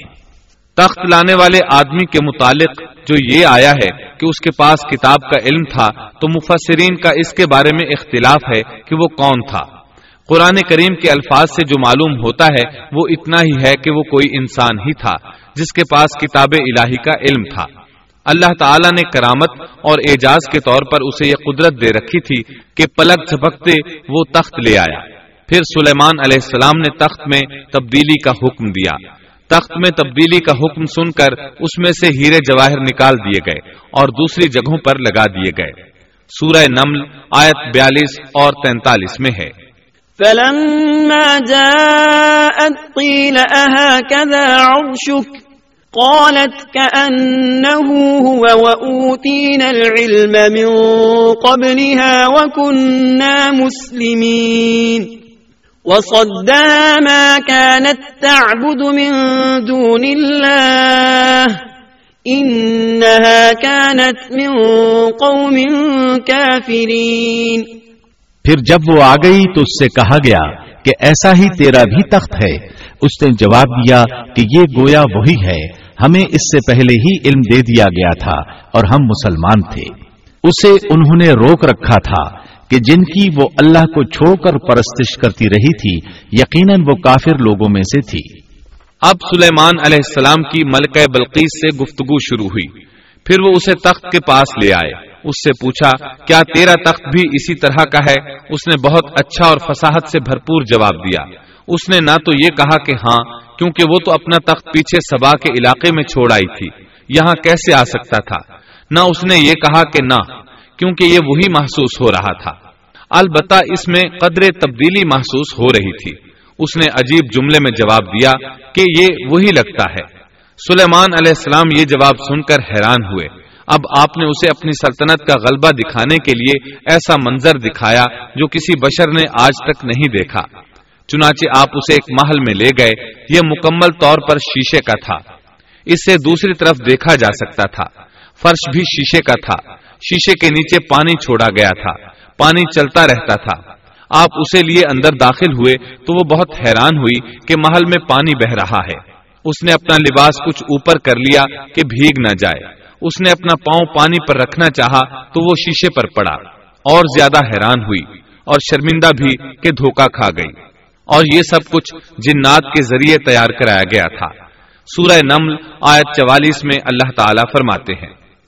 تخت لانے والے آدمی کے متعلق جو یہ آیا ہے کہ اس کے پاس کتاب کا علم تھا، تو مفسرین کا اس کے بارے میں اختلاف ہے کہ وہ کون تھا۔ قرآن کریم کے الفاظ سے جو معلوم ہوتا ہے، وہ اتنا ہی ہے کہ وہ کوئی انسان ہی تھا، جس کے پاس کتاب الہی کا علم تھا۔ اللہ تعالیٰ نے کرامت اور اعجاز کے طور پر اسے یہ قدرت دے رکھی تھی کہ پلک جھپکتے وہ تخت لے آیا۔ پھر سلیمان علیہ السلام نے تخت میں تبدیلی کا حکم دیا۔ تخت میں تبدیلی کا حکم سن کر اس میں سے ہیرے جواہر نکال دیے گئے اور دوسری جگہوں پر لگا دیے گئے۔ سورہ نمل آیت بیالیس اور تینتالیس میں ہے۔ فلما جاءت قيل أهكذا عرشك؟ قالت كأنه هو وأوتينا العلم من قبلها وكنا مسلمين۔ وصدها ما كانت تعبد من دون الله. إنها كانت من قوم كافرين. پھر جب وہ آ گئی تو اس سے کہا گیا کہ ایسا ہی تیرا بھی تخت ہے۔ اس نے جواب دیا کہ یہ گویا وہی ہے۔ ہمیں اس سے پہلے ہی علم دے دیا گیا تھا اور ہم مسلمان تھے۔ اسے انہوں نے روک رکھا تھا۔ کہ جن کی وہ اللہ کو چھوڑ کر پرستش کرتی رہی تھی، یقیناً وہ کافر لوگوں میں سے تھی۔ اب سلیمان علیہ السلام کی ملکہ بلقیس سے گفتگو شروع ہوئی۔ پھر وہ اسے تخت کے پاس لے آئے۔ اس سے پوچھا، کیا تیرا تخت بھی اسی طرح کا ہے؟ اس نے بہت اچھا اور فساحت سے بھرپور جواب دیا۔ اس نے نہ تو یہ کہا کہ ہاں کیونکہ وہ تو اپنا تخت پیچھے سبا کے علاقے میں چھوڑ آئی تھی۔ یہاں کیسے آ سکتا تھا؟ نہ اس نے یہ کہا کہ نہ کیونکہ یہ وہی محسوس ہو رہا تھا۔ البتہ اس میں قدر تبدیلی محسوس ہو رہی تھی۔ اس نے عجیب جملے میں جواب دیا کہ یہ وہی لگتا ہے۔ سلیمان علیہ السلام یہ جواب سن کر حیران ہوئے۔ اب آپ نے اسے اپنی سلطنت کا غلبہ دکھانے کے لیے ایسا منظر دکھایا جو کسی بشر نے آج تک نہیں دیکھا۔ چنانچہ آپ اسے ایک محل میں لے گئے۔ یہ مکمل طور پر شیشے کا تھا۔ اس سے دوسری طرف دیکھا جا سکتا تھا۔ فرش بھی شیشے کا تھا۔ شیشے کے نیچے پانی چھوڑا گیا تھا، پانی چلتا رہتا تھا۔ آپ اسے لیے اندر داخل ہوئے تو وہ بہت حیران ہوئی کہ محل میں پانی بہ رہا ہے۔ اس نے اپنا لباس کچھ اوپر کر لیا کہ بھیگ نہ جائے۔ اس نے اپنا پاؤں پانی پر رکھنا چاہا تو وہ شیشے پر پڑا۔ اور زیادہ حیران ہوئی اور شرمندہ بھی کہ دھوکا کھا گئی۔ اور یہ سب کچھ جنات کے ذریعے تیار کرایا گیا تھا۔ سورہ نمل، آیت چوالیس میں اللہ تعالیٰ فرماتے ہیں۔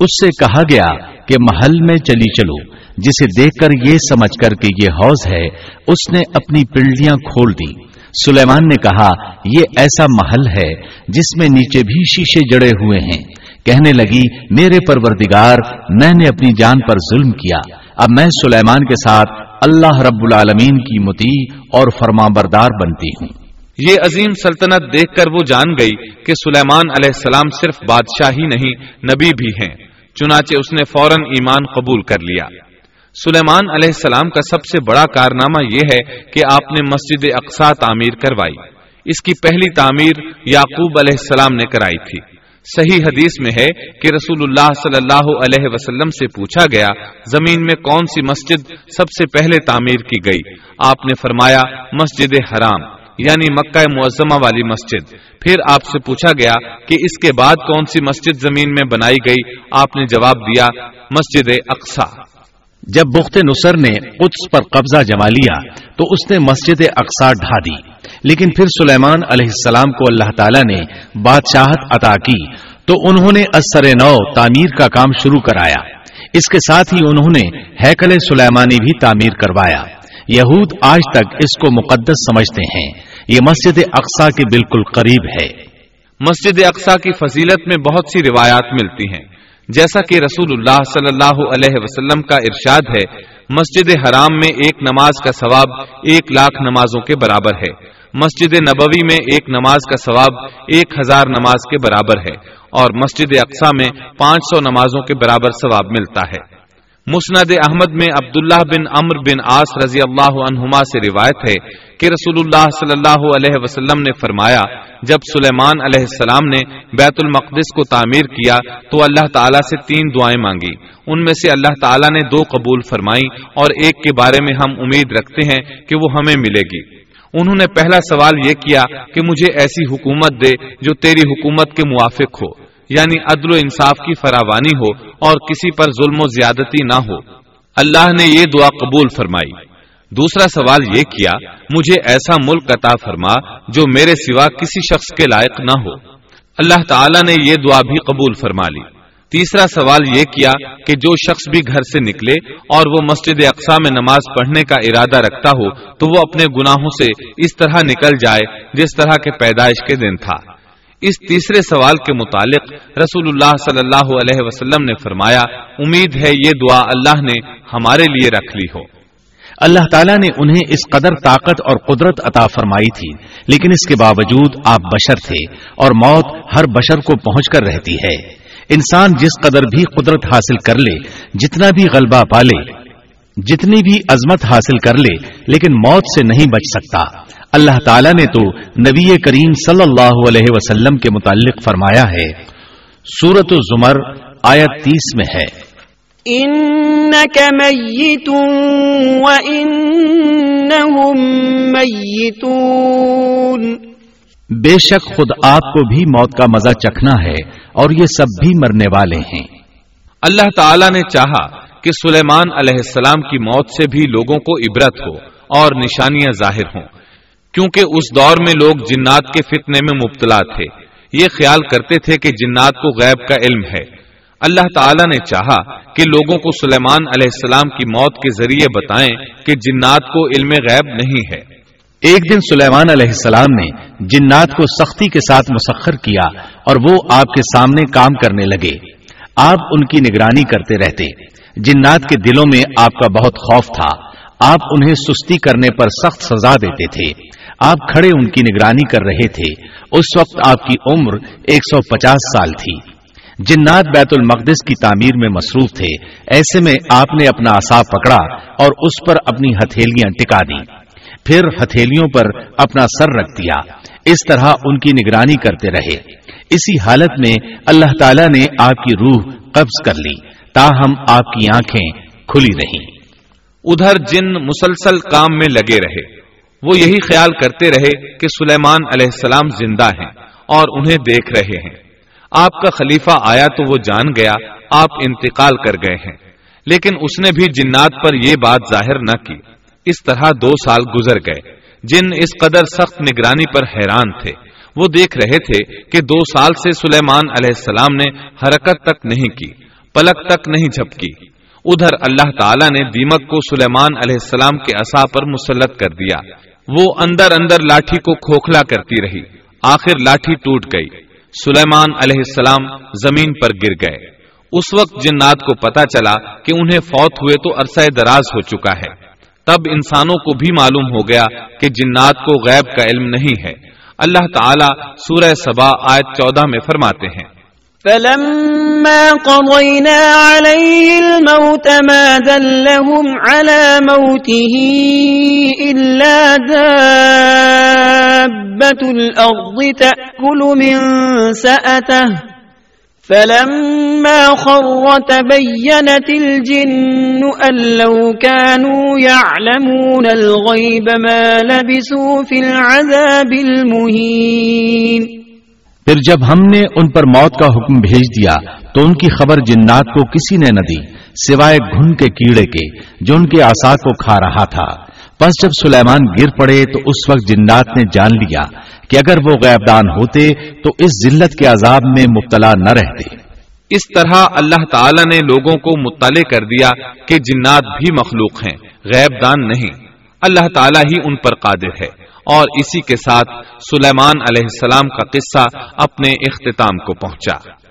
اس سے کہا گیا کہ محل میں چلی چلو، جسے دیکھ کر یہ سمجھ کر کہ یہ حوض ہے، اس نے اپنی پنڈلیاں کھول دی سلیمان نے کہا، یہ ایسا محل ہے جس میں نیچے بھی شیشے جڑے ہوئے ہیں۔ کہنے لگی، میرے پروردگار، میں نے اپنی جان پر ظلم کیا۔ اب میں سلیمان کے ساتھ اللہ رب العالمین کی متی اور فرما بردار بنتی ہوں۔ یہ عظیم سلطنت دیکھ کر وہ جان گئی کہ سلیمان علیہ السلام صرف بادشاہ ہی نہیں، نبی بھی ہیں۔ چنانچہ اس نے فوراً ایمان قبول کر لیا۔ سلیمان علیہ السلام کا سب سے بڑا کارنامہ یہ ہے کہ آپ نے مسجد اقسا تعمیر کروائی۔ اس کی پہلی تعمیر یعقوب علیہ السلام نے کرائی تھی۔ صحیح حدیث میں ہے کہ رسول اللہ صلی اللہ علیہ وسلم سے پوچھا گیا، زمین میں کون سی مسجد سب سے پہلے تعمیر کی گئی؟ آپ نے فرمایا، مسجد حرام۔ یعنی مکہ معظمہ والی مسجد۔ پھر آپ سے پوچھا گیا کہ اس کے بعد کون سی مسجد زمین میں بنائی گئی؟ آپ نے جواب دیا، مسجد اقسا جب بخت نصر نے قدس پر قبضہ جما لیا، تو اس نے مسجد اقسا ڈھا دی۔ لیکن پھر سلیمان علیہ السلام کو اللہ تعالیٰ نے بادشاہت عطا کی، تو انہوں نے اثر نو تعمیر کا کام شروع کرایا۔ اس کے ساتھ ہی انہوں نے ہیکل سلیمانی بھی تعمیر کروایا۔ یہود آج تک اس کو مقدس سمجھتے ہیں۔ یہ مسجد اقسا کے بالکل قریب ہے۔ مسجد اقسا کی فضیلت میں بہت سی روایات ملتی ہیں۔ جیسا کہ رسول اللہ صلی اللہ علیہ وسلم کا ارشاد ہے، مسجد حرام میں ایک نماز کا ثواب ایک لاکھ نمازوں کے برابر ہے۔ مسجد نبوی میں ایک نماز کا ثواب ایک ہزار نماز کے برابر ہے اور مسجد اقسا میں پانچ سو نمازوں کے برابر ثواب ملتا ہے۔ مسند احمد میں عبداللہ بن امر بن آس رضی اللہ عنہما سے روایت ہے کہ رسول اللہ صلی اللہ علیہ وسلم نے فرمایا، جب سلیمان علیہ السلام نے بیت المقدس کو تعمیر کیا تو اللہ تعالیٰ سے تین دعائیں مانگی۔ ان میں سے اللہ تعالیٰ نے دو قبول فرمائی اور ایک کے بارے میں ہم امید رکھتے ہیں کہ وہ ہمیں ملے گی۔ انہوں نے پہلا سوال یہ کیا کہ مجھے ایسی حکومت دے جو تیری حکومت کے موافق ہو۔ یعنی عدل و انصاف کی فراوانی ہو اور کسی پر ظلم و زیادتی نہ ہو۔ اللہ نے یہ دعا قبول فرمائی۔ دوسرا سوال یہ کیا، مجھے ایسا ملک عطا فرما جو میرے سوا کسی شخص کے لائق نہ ہو۔ اللہ تعالیٰ نے یہ دعا بھی قبول فرما لی۔ تیسرا سوال یہ کیا کہ جو شخص بھی گھر سے نکلے اور وہ مسجد اقسا میں نماز پڑھنے کا ارادہ رکھتا ہو تو وہ اپنے گناہوں سے اس طرح نکل جائے جس طرح کے پیدائش کے دن تھا۔ اس تیسرے سوال کے متعلق رسول اللہ صلی اللہ علیہ وسلم نے فرمایا، امید ہے یہ دعا اللہ نے ہمارے لیے رکھ لی ہو۔ اللہ تعالیٰ نے انہیں اس قدر طاقت اور قدرت عطا فرمائی تھی، لیکن اس کے باوجود آپ بشر تھے اور موت ہر بشر کو پہنچ کر رہتی ہے۔ انسان جس قدر بھی قدرت حاصل کر لے، جتنا بھی غلبہ پالے، جتنی بھی عظمت حاصل کر لے، لیکن موت سے نہیں بچ سکتا۔ اللہ تعالیٰ نے تو نبی کریم صلی اللہ علیہ وسلم کے متعلق فرمایا ہے۔ سورت الزمر آیت تیس میں ہے۔ بے شک خود آپ کو بھی موت کا مزہ چکھنا ہے اور یہ سب بھی مرنے والے ہیں۔ اللہ تعالی نے چاہا کہ سلیمان علیہ السلام کی موت سے بھی لوگوں کو عبرت ہو اور نشانیاں ظاہر ہوں۔ کیونکہ اس دور میں لوگ جنات کے فتنے میں مبتلا تھے۔ یہ خیال کرتے تھے کہ جنات کو غیب کا علم ہے۔ اللہ تعالیٰ نے چاہا کہ لوگوں کو سلیمان علیہ السلام کی موت کے ذریعے بتائیں کہ جنات کو علم غیب نہیں ہے۔ ایک دن سلیمان علیہ السلام نے جنات کو سختی کے ساتھ مسخر کیا اور وہ آپ کے سامنے کام کرنے لگے۔ آپ ان کی نگرانی کرتے رہتے۔ جنات کے دلوں میں آپ کا بہت خوف تھا۔ آپ انہیں سستی کرنے پر سخت سزا دیتے تھے۔ آپ کھڑے ان کی نگرانی کر رہے تھے۔ اس وقت آپ کی عمر ایک سو پچاس سال تھی۔ جنات بیت المقدس کی تعمیر میں مصروف تھے۔ ایسے میں آپ نے اپنا اصا پکڑا اور اس پر اپنی ہتھیلیاں ٹکا دی پھر ہتھیلیوں پر اپنا سر رکھ دیا۔ اس طرح ان کی نگرانی کرتے رہے۔ اسی حالت میں اللہ تعالیٰ نے آپ کی روح قبض کر لی۔ تاہم آپ کی آنکھیں کھلی رہی ادھر جن مسلسل کام میں لگے رہے، وہ یہی خیال کرتے رہے کہ سلیمان علیہ السلام زندہ ہیں اور انہیں دیکھ رہے ہیں۔ آپ کا خلیفہ آیا تو وہ جان گیا، آپ انتقال کر گئے ہیں۔ لیکن اس نے بھی جنات پر یہ بات ظاہر نہ کی۔ اس طرح دو سال گزر گئے۔ جن اس قدر سخت نگرانی پر حیران تھے، وہ دیکھ رہے تھے کہ دو سال سے سلیمان علیہ السلام نے حرکت تک نہیں کی، پلک تک نہیں جھپکی۔ ادھر اللہ تعالیٰ نے دیمک کو سلیمان علیہ السلام کے اصا پر مسلط کر دیا۔ وہ اندر اندر لاٹھی کو کھوکھلا کرتی رہی۔ آخر لاٹھی ٹوٹ گئی۔ سلیمان علیہ السلام زمین پر گر گئے۔ اس وقت جنات کو پتا چلا کہ انہیں فوت ہوئے تو عرصہ دراز ہو چکا ہے۔ تب انسانوں کو بھی معلوم ہو گیا کہ جنات کو غیب کا علم نہیں ہے۔ اللہ تعالیٰ سورہ سبا آیت چودہ میں فرماتے ہیں۔ فلما قضينا عليه الموت ما دلهم على موته إلا دابة الأرض تأكل من سأته. فلما خر تبينت الجن أن لو كانوا يعلمون الغيب ما لبسوا في العذاب المهين. پھر جب ہم نے ان پر موت کا حکم بھیج دیا تو ان کی خبر جنات کو کسی نے نہ دی، سوائے گھن کے کیڑے کے، جو ان کے آسا کو کھا رہا تھا۔ بس جب سلیمان گر پڑے تو اس وقت جنات نے جان لیا کہ اگر وہ غیب دان ہوتے تو اس ذلت کے عذاب میں مبتلا نہ رہتے۔ اس طرح اللہ تعالی نے لوگوں کو مطلع کر دیا کہ جنات بھی مخلوق ہیں غیب دان نہیں۔ اللہ تعالیٰ ہی ان پر قادر ہے۔ اور اسی کے ساتھ سلیمان علیہ السلام کا قصہ اپنے اختتام کو پہنچا۔